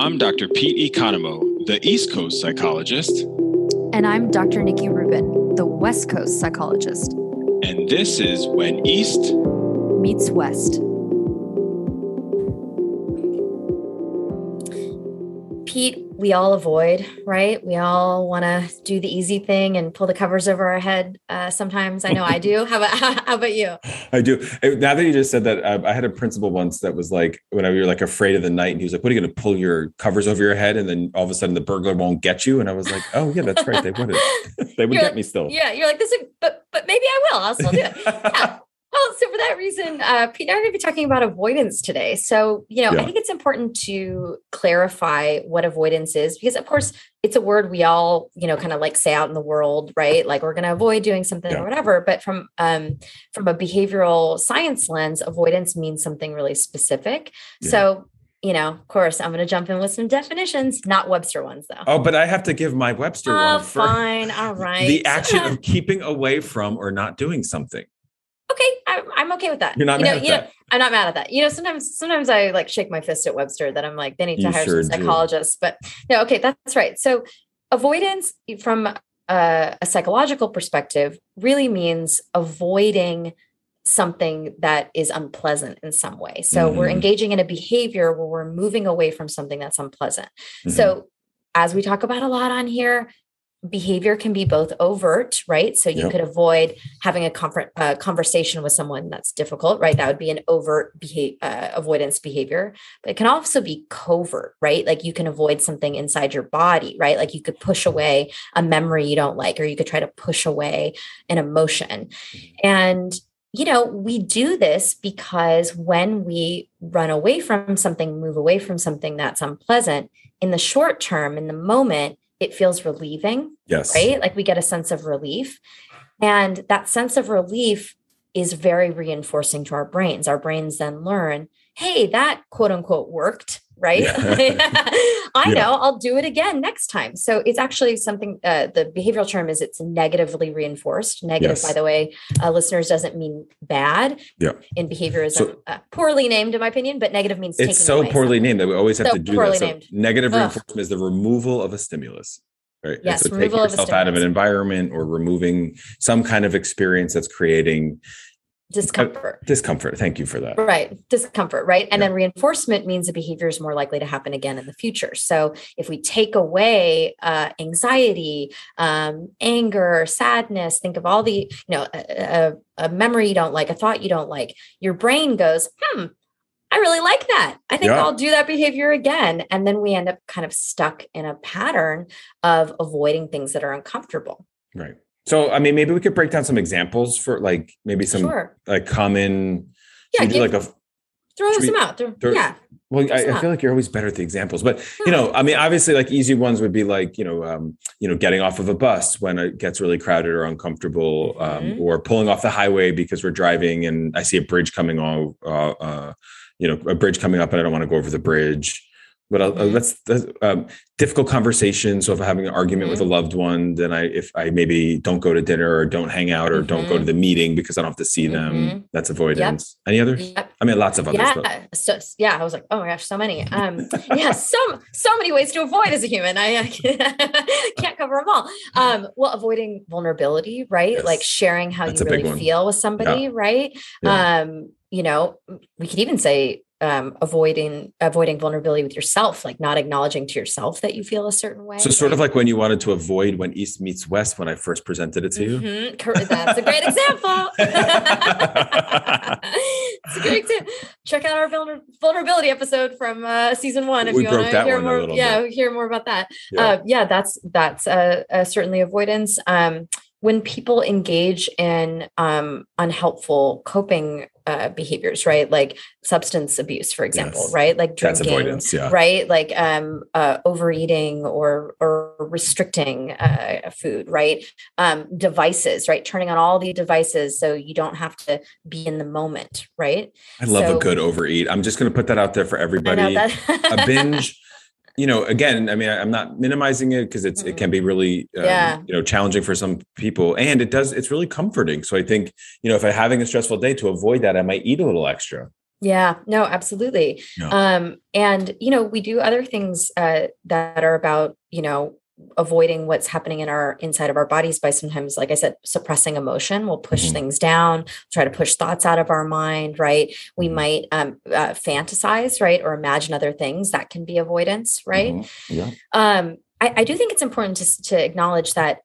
I'm Dr. Pete Economou, the East Coast psychologist. And I'm Dr. Nikki Rubin, the West Coast psychologist. And this is When East Meets West. We all avoid, right? We all want to do the easy thing and pull the covers over our head. Uh, sometimes I know I do. How about how about you? I do. Now that you just said that, I, I had a principal once that was like, when I, we were like afraid of the night, and he was like, "What are you going to pull your covers over your head?" And then all of a sudden, the burglar won't get you. And I was like, "Oh yeah, that's right. They wouldn't. they would You're get like- me still." Yeah, you're like this, is, but but maybe I will. I'll still do it. Yeah. Well, so for that reason, uh, Pete and I are going to be talking about avoidance today. So, you know, Yeah. I think it's important to clarify what avoidance is because, of course, it's a word we all, you know, kind of like say out in the world, right? Like we're going to avoid doing something Yeah. or whatever. But from um, from a behavioral science lens, avoidance means something really specific. Yeah. So, you know, of course, I'm going to jump in with some definitions, not Webster ones, though. Oh, but I have to give my Webster Oh, one fine, all right. the action of keeping away from or not doing something. Okay, I, I'm okay with that. You're not you know, mad at you know, that. I'm not mad at that. You know, sometimes sometimes I like shake my fist at Webster that I'm like, they need to You hire sure some do. psychologists. But no, okay, that's right. So avoidance from a, a psychological perspective really means avoiding something that is unpleasant in some way. So we're Mhm. engaging in a behavior where we're moving away from something that's unpleasant. Mhm. So as we talk about a lot on here, behavior can be both overt, right? So you Yep. could avoid having a uh, conversation with someone that's difficult, right? That would be an overt beha- uh, avoidance behavior. But it can also be covert, right? Like you can avoid something inside your body, right? Like you could push away a memory you don't like, or you could try to push away an emotion. And you know, we do this because when we run away from something, move away from something that's unpleasant, in the short term, in the moment, it feels relieving, yes. right? Like we get a sense of relief. And that sense of relief is very reinforcing to our brains. Our brains then learn, hey, that quote unquote worked, right? Yeah. I Yeah. know, I'll do it again next time. So it's actually something, uh, the behavioral term is it's negatively reinforced. Negative, Yes. by the way, uh, listeners, doesn't mean bad. Yeah. In behaviorism, So- uh, poorly named, in my opinion, but negative means taking It's so poorly something. named that we always have So to do poorly that. So named. negative Ugh. reinforcement is the removal of a stimulus. Right. And Yes, so taking removal of yourself out of an environment or removing some kind of experience that's creating Discomfort. discomfort. Thank you for that. Right. Discomfort. Right. And Yeah. then reinforcement means the behavior is more likely to happen again in the future. So if we take away uh, anxiety, um, anger, sadness, think of all the, you know, a, a, a memory you don't like, a thought you don't like, your brain goes, hmm, I really like that. I think Yeah. I'll do that behavior again. And then we end up kind of stuck in a pattern of avoiding things that are uncomfortable. Right. So, I mean, maybe we could break down some examples for like maybe some sure. like common. Yeah, should we do give- like a Throw we- some out. Throw, throw- yeah. Well, I, I feel like you're always better at the examples, but you know, I mean, obviously, like easy ones would be like you know, um, you know, getting off of a bus when it gets really crowded or uncomfortable, um, Mhm. or pulling off the highway because we're driving and I see a bridge coming on, uh, uh, you know, a bridge coming up and I don't want to go over the bridge. But uh, Mhm. that's, that's um, difficult conversation. So if I'm having an argument with a Mm-hmm. loved one, then I if I maybe don't go to dinner or don't hang out or don't go to Mhm. the meeting because I don't have to see them, Mhm. that's avoidance. Any others? Yep. I mean, lots of others. yeah so yeah i was like oh my gosh so many um yeah so so many ways to avoid as a human i, I can't cover them all um well avoiding vulnerability right Yes. like sharing how That's you really feel with somebody right Yeah. um you know we could even say um avoiding avoiding vulnerability with yourself like not acknowledging to yourself that you feel a certain way So sort of like when you wanted to avoid when East meets West when I first presented it to you. Mhm, That's a great example. it's a great example. Check out our vulner- vulnerability episode from uh, season one if We you want to hear more. Yeah, hear more about that. Yeah. Uh, yeah, that's that's uh, uh, certainly avoidance. Um, when people engage in um, unhelpful coping uh, behaviors, right? Like substance abuse, for example, Yes. right? Like That's drinking, avoidance. Yeah. right? Like um, uh, overeating or or restricting uh, food, right? Um, devices, right? Turning on all the devices so you don't have to be in the moment, right? I love So- a good overeat. I'm just going to put that out there for everybody. that a binge you know again i mean i'm not minimizing it because it's it can be really um, Yeah. you know challenging for some people and it does it's really comforting so i think you know if i'm having a stressful day to avoid that i might eat a little extra Yeah, no, absolutely. Yeah. Um, and you know, we do other things uh, that are about you know avoiding what's happening in our inside of our bodies by sometimes like i said suppressing emotion we'll push Mhm. things down try to push thoughts out of our mind right we Mhm. might um, uh, fantasize right or imagine other things that can be avoidance right Mhm. Yeah. um, I, I do think it's important to, to acknowledge that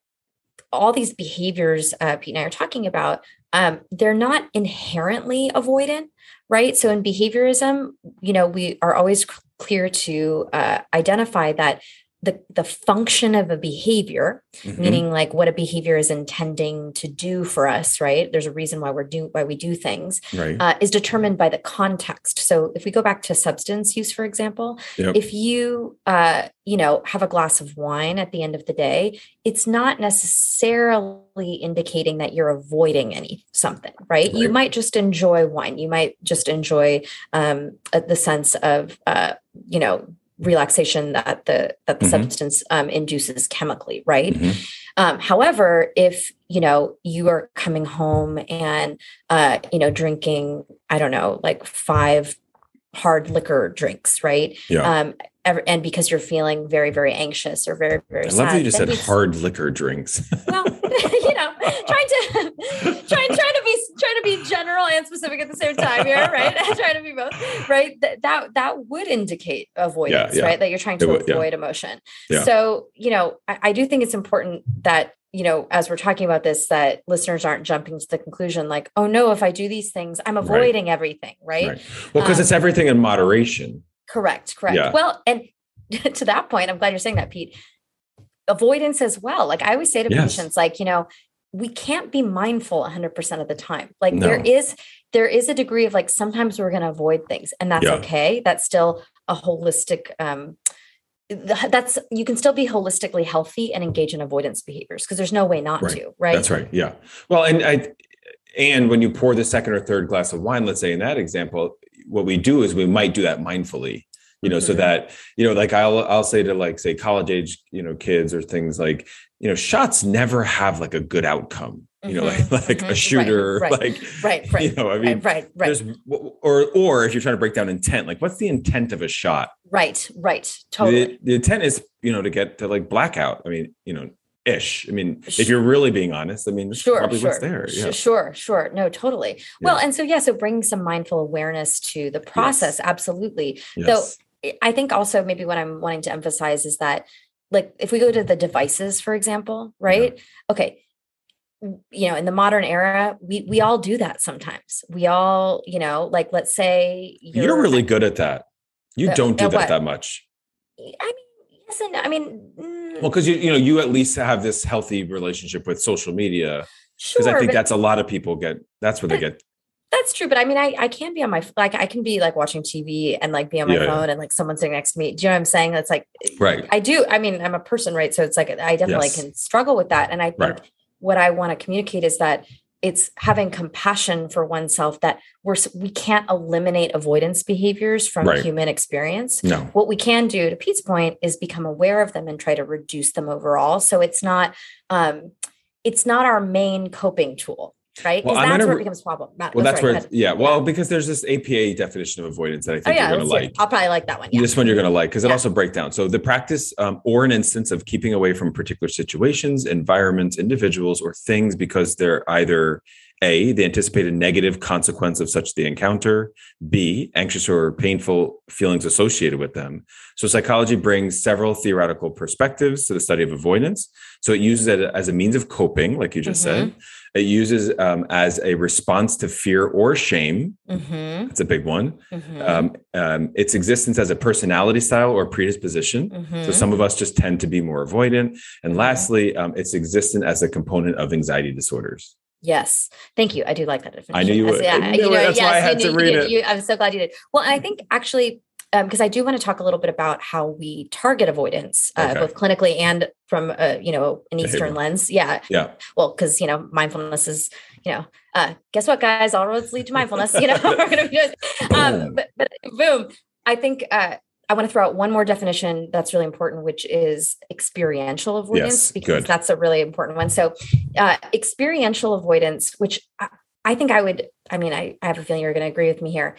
all these behaviors uh, Pete and I are talking about, um, they're not inherently avoidant, right? So in behaviorism, you know, we are always clear to uh, identify that the the function of a behavior Mhm. meaning like what a behavior is intending to do for us right there's a reason why we're do why we do things right. uh, is determined by the context so if we go back to substance use for example Yep. if you uh, you know have a glass of wine at the end of the day it's not necessarily indicating that you're avoiding any something right, you might just enjoy wine you might just enjoy um, uh, the sense of uh, you know relaxation that the that the Mhm. substance um, induces chemically right Mhm. um, however, if you know you are coming home and uh, you know drinking, I don't know, like five hard liquor drinks, right? Yeah. Um, and because you're feeling very, very anxious or very, very I sad. love that you just said hard liquor drinks. Well, you know, trying to trying trying to be trying to be general and specific at the same time here, right? trying to be both, right? That that that would indicate avoidance, yeah. right? That you're trying to would, yeah. avoid emotion. Yeah. So, you know, I, I do think it's important that you know, as we're talking about this, that listeners aren't jumping to the conclusion like, oh no, if I do these things, I'm avoiding everything, right? Right. Well, because Um, it's everything in moderation. Correct, correct. Yeah. Well, and to that point, I'm glad you're saying that, Pete. Avoidance as well. Like I always say to Yes. patients, like, you know, we can't be mindful 100% of the time. Like there No. is there is a degree of like sometimes we're going to avoid things and that's Yeah. okay. That's still a holistic um that's you can still be holistically healthy and engage in avoidance behaviors because there's no way not Right. to, right? That's right. Yeah. Well, and I, and when you pour the second or third glass of wine, let's say in that example, what we do is we might do that mindfully, you know, so Mhm. that, you know, like I'll, I'll say to like, say college age, you know, kids or things like, you know, shots never have like a good outcome, you know, Mhm, like, like mhm, a shooter, right, like, Right, right. you know, I mean, right, right, right. there's, or, or if you're trying to break down intent, like what's the intent of a shot? Right, right. Totally. The, the intent is, you know, to get to like blackout. I mean, you know, ish. I mean, Sh- if you're really being honest, I mean, sure probably sure what's there. Yeah. sure sure no totally well and so yeah so bringing some mindful awareness to the process absolutely Yes. I- i think also maybe what i'm wanting to emphasize is that like if we go to the devices for example right okay you know in the modern era we we all do that sometimes we all you know like let's say You're, really good at that. You Uh, don't do that what? that much. i mean yes and i mean mm, Well, because you you know you at least have this healthy relationship with social media. sure Because I think but- that's a lot of people get. That's where they get. That's true, but I mean, I I can be on my like I can be like watching TV and like be on my Yeah, phone and like someone sitting next to me. Do you know what I'm saying? That's like Right. I do. I mean, I'm a person, right? So it's like I definitely Yes. can struggle with that. And I think Right. what I want to communicate is that it's having compassion for oneself that we're we can't eliminate avoidance behaviors from Right. human experience. No. What we can do, to Pete's point, is become aware of them and try to reduce them overall. So it's not um it's not our main coping tool, right? Well, that's gonna where it becomes problem. Not- Well, oh, that's where. go It's, ahead. yeah. Well, because there's this APA definition of avoidance that I Oh think yeah, you're going to like. I'll probably like that one. Yeah. This one you're going to like because it Yeah. also breaks down. So the practice um, or an instance of keeping away from particular situations, environments, individuals, or things because they're either a the anticipated negative consequence of such the encounter, b anxious or painful feelings associated with them. So psychology brings several theoretical perspectives to the study of avoidance. So it uses it as a means of coping, like you just said. It uses um, as a response to fear or shame. Mm-hmm, That's a big one mm-hmm, um, um, its existence as a personality style or predisposition. mm-hmm. So some of us just tend to be more avoidant. And Mhm. lastly, um, its existence as a component of anxiety disorders. Yes, thank you. I do like that definition. I knew you As- would. Yeah, I you know, it. That's why I had you to read you- it. you- I'm so glad you did. Well, I think actually, because I do want to talk a little bit about how we target avoidance, uh, Okay. both clinically and from a you know an Eastern lens. Yeah, Yeah. well, because you know mindfulness is you know uh, guess what, guys? All roads lead to mindfulness. You know, we're gonna be doing. Um, but, but boom, I think. Uh, I want to throw out one more definition that's really important, which is experiential avoidance, Yes, because good. that's a really important one. So, uh, experiential avoidance, which I, I think I would, I mean, I, I have a feeling you're going to agree with me here.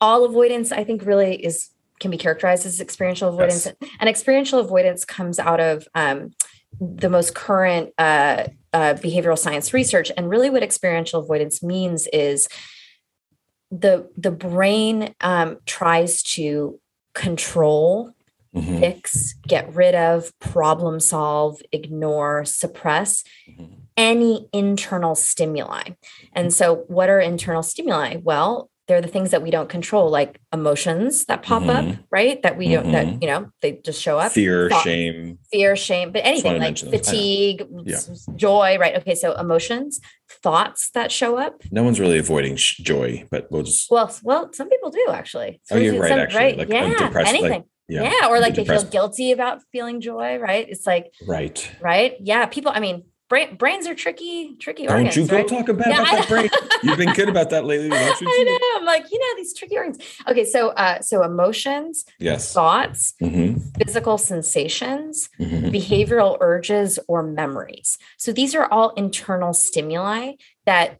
all avoidance, I think, really is can be characterized as experiential avoidance, yes. and experiential avoidance comes out of um, the most current uh, uh, behavioral science research. And really, what experiential avoidance means is the the brain um, tries to control mm-hmm. fix, get rid of, problem solve, ignore, suppress mm-hmm. any internal stimuli. And so, what are internal stimuli? Well, they're the things that we don't control, like emotions that pop mm-hmm. up, right? That we don't, that, mm-hmm. you know, they just show up. Fear, Thought, shame. Fear, shame, but anything like fatigue, yeah. joy, right? Okay. So emotions, thoughts that show up. No one's really avoiding sh- joy, but we'll just. Well, well, some people do actually. So oh, you're right. Some, actually, right? Like, yeah. Anything. Like, yeah. yeah. Or like they feel guilty about feeling joy, right? It's like, right. Right. Yeah. People, I mean, brain, brains are tricky, tricky don't organs. you go right? talk about, yeah, about that brain. You've been good about that lately, don't you? I know. I'm like, you know, these tricky organs. Okay, so uh, so emotions, yes, thoughts, mm-hmm. physical sensations, mm-hmm. behavioral urges, or memories. So these are all internal stimuli that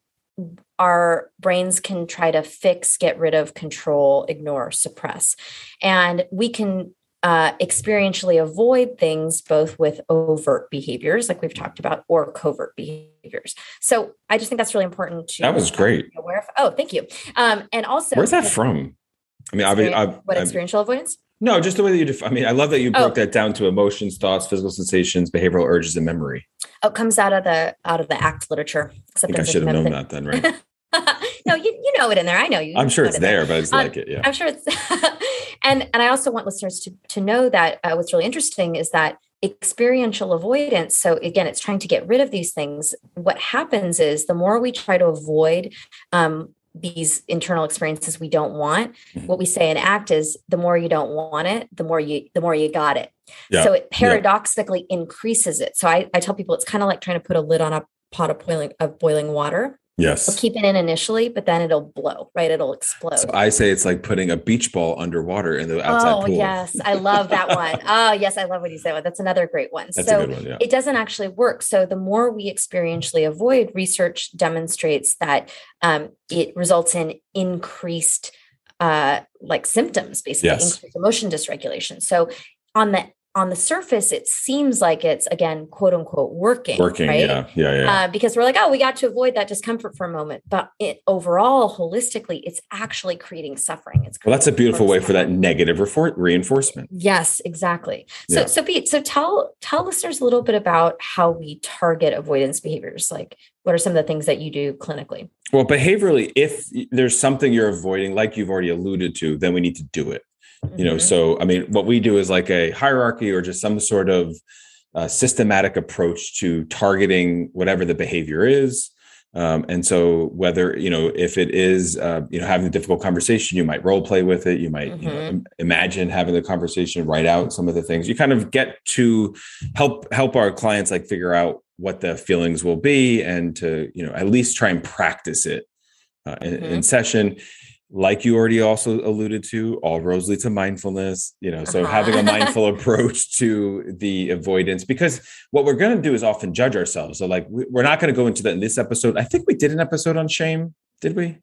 our brains can try to fix, get rid of, control, ignore, suppress. And we can uh, experientially avoid things both with overt behaviors, like we've talked about, or covert behaviors. So I just think that's really important to. That was great. Aware of. Oh, thank you. Um, and also, where's that from? I mean, I, I, what experiential avoidance? No, just the way that you. Def- I mean, I love that you broke oh. that down to emotions, thoughts, physical sensations, behavioral urges, and memory. Oh, it comes out of the out of the ACT literature. I think I should have known that then, right? no, you, you know it in there. I know you. I'm sure it's there, but it's um, like it. Yeah. I'm sure it's. and and I also want listeners to to know that uh, what's really interesting is that experiential avoidance. So again, it's trying to get rid of these things. What happens is the more we try to avoid um, these internal experiences we don't want mm-hmm. what we say and act is the more you don't want it the more you the more you got it yeah. so it paradoxically yeah. increases it so I, I tell people it's kind of like trying to put a lid on a pot of boiling of boiling water Yes. We'll keep it in initially, but then it'll blow, right? It'll explode. So I say it's like putting a beach ball underwater in the outside oh, pool. yes. I love that one. oh, yes. I love what you said. That's another great one. That's so one, yeah. it doesn't actually work. So the more we experientially avoid, research demonstrates that um, it results in increased uh, like symptoms, basically yes. increased emotion dysregulation. So on the on the surface, it seems like it's again, quote unquote, working. Working, right? yeah, yeah, yeah. Uh, because we're like, oh, we got to avoid that discomfort for a moment, but it overall, holistically, it's actually creating suffering. It's well, that's a beautiful way for that negative reinforcement. Yes, exactly. So, yeah. so Pete, so tell tell listeners a little bit about how we target avoidance behaviors. Like, what are some of the things that you do clinically? Well, behaviorally, if there's something you're avoiding, like you've already alluded to, then we need to do it you know mm-hmm. so i mean what we do is like a hierarchy or just some sort of uh, systematic approach to targeting whatever the behavior is um, and so whether you know if it is uh, you know having a difficult conversation you might role play with it you might mm-hmm. you know, mm-hmm. imagine having the conversation write out some of the things you kind of get to help help our clients like figure out what the feelings will be and to you know at least try and practice it uh, in, mm-hmm. in session like you already also alluded to, all roads lead to mindfulness, you know, so uh-huh. having a mindful approach to the avoidance, because what we're going to do is often judge ourselves. So, like, we're not going to go into that in this episode. I think we did an episode on shame, did we?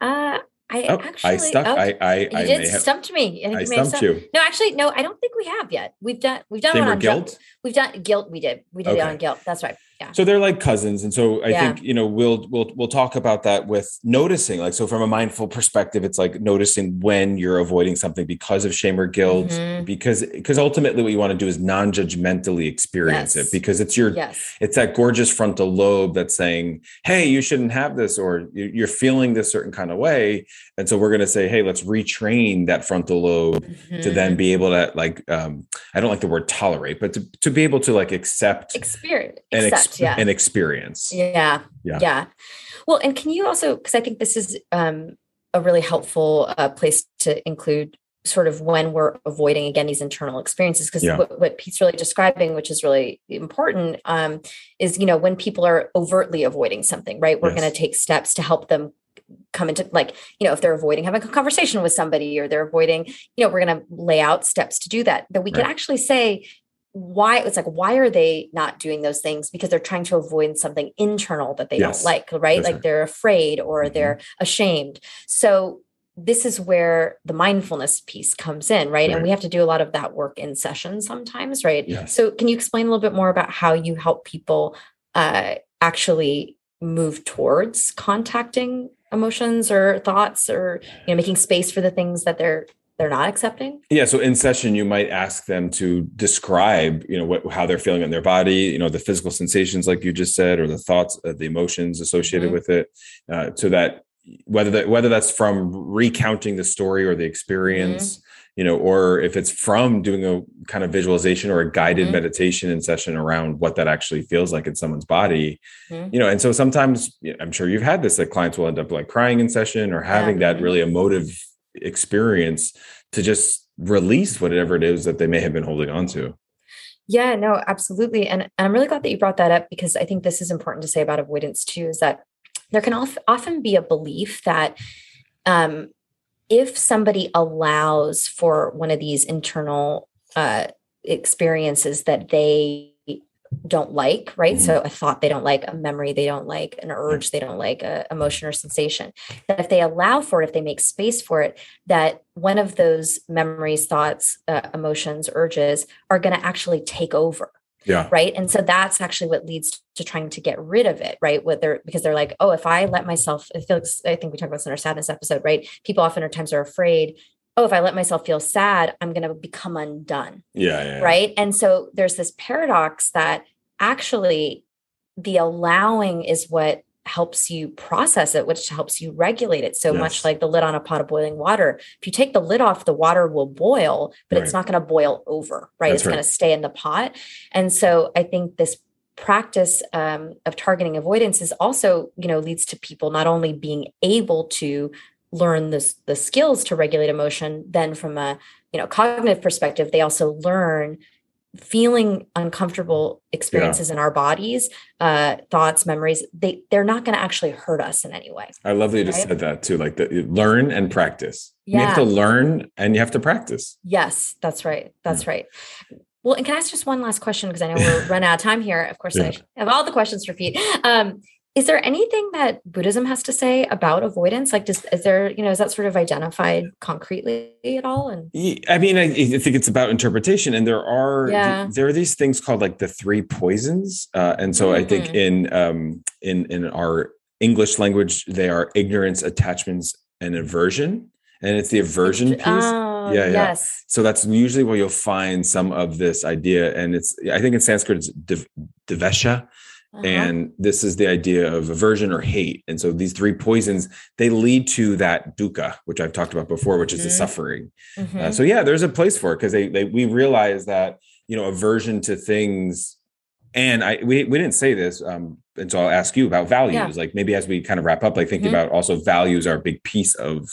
Uh, I oh, actually, I stuck. Oh, I, I, you I did have, stumped me. I, I stumped you. No, actually, no. I don't think we have yet. We've done. We've done Shame one on guilt. We've done guilt. We did. We did okay. it on guilt. That's right. Yeah. So they're like cousins, and so I yeah. think you know we'll we'll we'll talk about that with noticing. Like so, from a mindful perspective, it's like noticing when you're avoiding something because of shame or guilt, mm-hmm. because because ultimately what you want to do is non-judgmentally experience yes. it because it's your yes. it's that gorgeous frontal lobe that's saying, "Hey, you shouldn't have this," or "You're feeling this certain kind of way," and so we're going to say, "Hey, let's retrain that frontal lobe mm-hmm. to then be able to like um, I don't like the word tolerate, but to to be able to like accept experience and accept yeah. an experience. Yeah. Yeah. Yeah. Well, and can you also, because I think this is um, a really helpful uh, place to include sort of when we're avoiding again these internal experiences because yeah. what, what, pete's really describing which is really important um, is you know when people are overtly avoiding something right we're yes. going to take steps to help them come into like you know if they're avoiding having a conversation with somebody or they're avoiding you know we're going to lay out steps to do that that we right. can actually say why it's like why are they not doing those things because they're trying to avoid something internal that they yes. don't like right like they're afraid or mm-hmm. they're ashamed so this is where the mindfulness piece comes in, right? right? And we have to do a lot of that work in session sometimes, right? Yes. So, can you explain a little bit more about how you help people uh, actually move towards contacting emotions or thoughts, or you know, making space for the things that they're they're not accepting? Yeah. So in session, you might ask them to describe, you know, what, how they're feeling in their body, you know, the physical sensations, like you just said, or the thoughts, uh, the emotions associated mm-hmm. with it, uh, so that whether that whether that's from recounting the story or the experience mm-hmm. you know or if it's from doing a kind of visualization or a guided mm-hmm. meditation in session around what that actually feels like in someone's body mm-hmm. you know and so sometimes i'm sure you've had this that clients will end up like crying in session or having yeah. that mm-hmm. really emotive experience to just release whatever it is that they may have been holding on to. Yeah no absolutely and i'm really glad that you brought that up because i think this is important to say about avoidance too is that there can often be a belief that um, if somebody allows for one of these internal uh, experiences that they don't like, right? Mm-hmm. So a thought they don't like, a memory they don't like, an urge they don't like, a emotion or sensation. That if they allow for it, if they make space for it, that one of those memories, thoughts, uh, emotions, urges are going to actually take over yeah. Right. And so that's actually what leads to trying to get rid of it. Right. What they're because they're like, oh, if I let myself, I feel like, I think we talked about this in our sadness episode, right? People often at times are afraid, oh, if I let myself feel sad, I'm going to become undone. Yeah, yeah. Right. And so there's this paradox that actually the allowing is what helps you process it, which helps you regulate it. So yes. much like the lid on a pot of boiling water. If you take the lid off, the water will boil, but right. it's not going to boil over, right? That's it's right. going to stay in the pot. And so I think this practice um, of targeting avoidance is also, you know, leads to people not only being able to learn this the skills to regulate emotion, then from a you know cognitive perspective, they also learn feeling uncomfortable experiences yeah. in our bodies uh thoughts memories they they're not going to actually hurt us in any way i love that you right? just said that too like the, learn and practice yeah. you have to learn and you have to practice yes that's right that's yeah. right well, and can I ask just one last question because I know we're running out of time here. Of course. I have all the questions for Pete. Um, is there anything that buddhism has to say about avoidance like does is there you know is that sort of identified concretely at all and i mean i, I think it's about interpretation and there are yeah. there are these things called like the three poisons uh, and so mm-hmm. i think mm-hmm. in um in in our english language they are ignorance attachments and aversion and it's the aversion piece oh, yeah, yeah yes so that's usually where you'll find some of this idea and it's i think in sanskrit it's div- divesha uh-huh. And this is the idea of aversion or hate. And so these three poisons, they lead to that dukkha, which I've talked about before, which is mm-hmm. the suffering. Uh, mm-hmm. Uh, so yeah, there's a place for it because they, they, we realize that, you know, aversion to things and I, we, we didn't say this. Um, and so I'll ask you about values, yeah. like maybe as we kind of wrap up, like thinking mm-hmm. about also values are a big piece of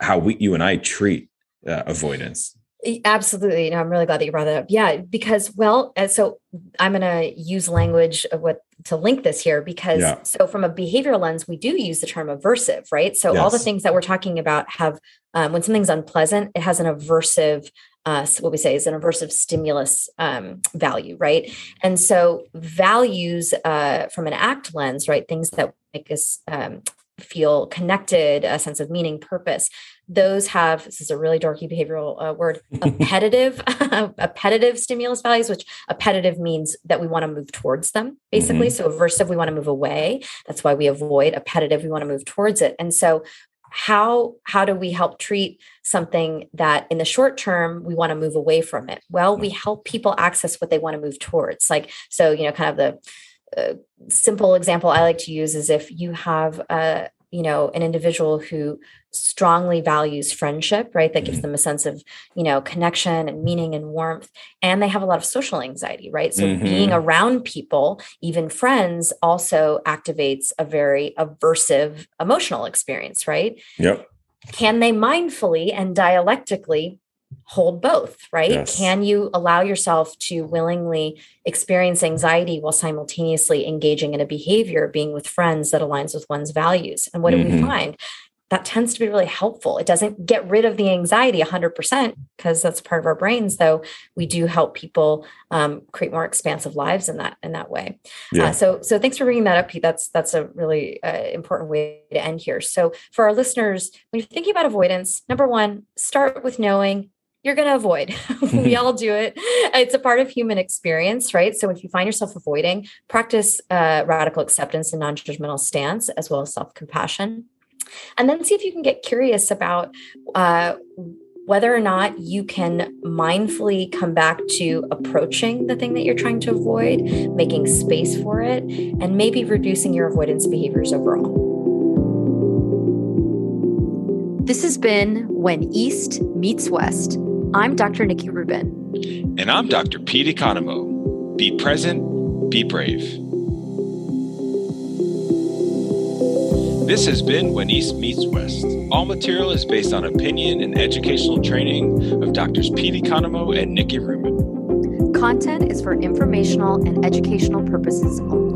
how we, you and I treat uh, avoidance. Absolutely. No, I'm really glad that you brought that up. Yeah, because well, so I'm going to use language of what to link this here because yeah. so from a behavioral lens, we do use the term aversive, right? So yes. all the things that we're talking about have um, when something's unpleasant, it has an aversive. Uh, what we say is an aversive stimulus um, value, right? And so values uh, from an ACT lens, right? Things that make us um, feel connected, a sense of meaning, purpose. Those have this is a really dorky behavioral uh, word, appetitive, appetitive stimulus values, which appetitive means that we want to move towards them, basically. Mm-hmm. So aversive, we want to move away. That's why we avoid. Appetitive, we want to move towards it. And so how how do we help treat something that in the short term we want to move away from it well we help people access what they want to move towards like so you know kind of the a simple example I like to use is if you have a you know an individual who strongly values friendship right that gives mm-hmm. them a sense of you know connection and meaning and warmth and they have a lot of social anxiety right so mm-hmm. being around people even friends also activates a very aversive emotional experience right yep can they mindfully and dialectically hold both, right? Yes. Can you allow yourself to willingly experience anxiety while simultaneously engaging in a behavior, being with friends that aligns with one's values? And what mm-hmm. do we mm-hmm. find? that tends to be really helpful. It doesn't get rid of the anxiety 100% because that's part of our brains, though. We do help people um, create more expansive lives in that in that way. Uh, yeah. Uh, so so thanks for bringing that up, Pete. That's that's a really uh, important way to end here. So for our listeners, when you're thinking about avoidance, number one, start with knowing you're going to avoid. we all do it. It's a part of human experience, right? So if you find yourself avoiding, practice uh, radical acceptance and non judgmental stance, as well as self compassion. And then see if you can get curious about uh, whether or not you can mindfully come back to approaching the thing that you're trying to avoid, making space for it, and maybe reducing your avoidance behaviors overall. This has been When East Meets West. I'm Dr. Nikki Rubin. And I'm Dr. Pete Economou. Be present, be brave. This has been When East Meets West. All material is based on opinion and educational training of Doctors Pete Economou and Nikki Rubin. Content is for informational and educational purposes only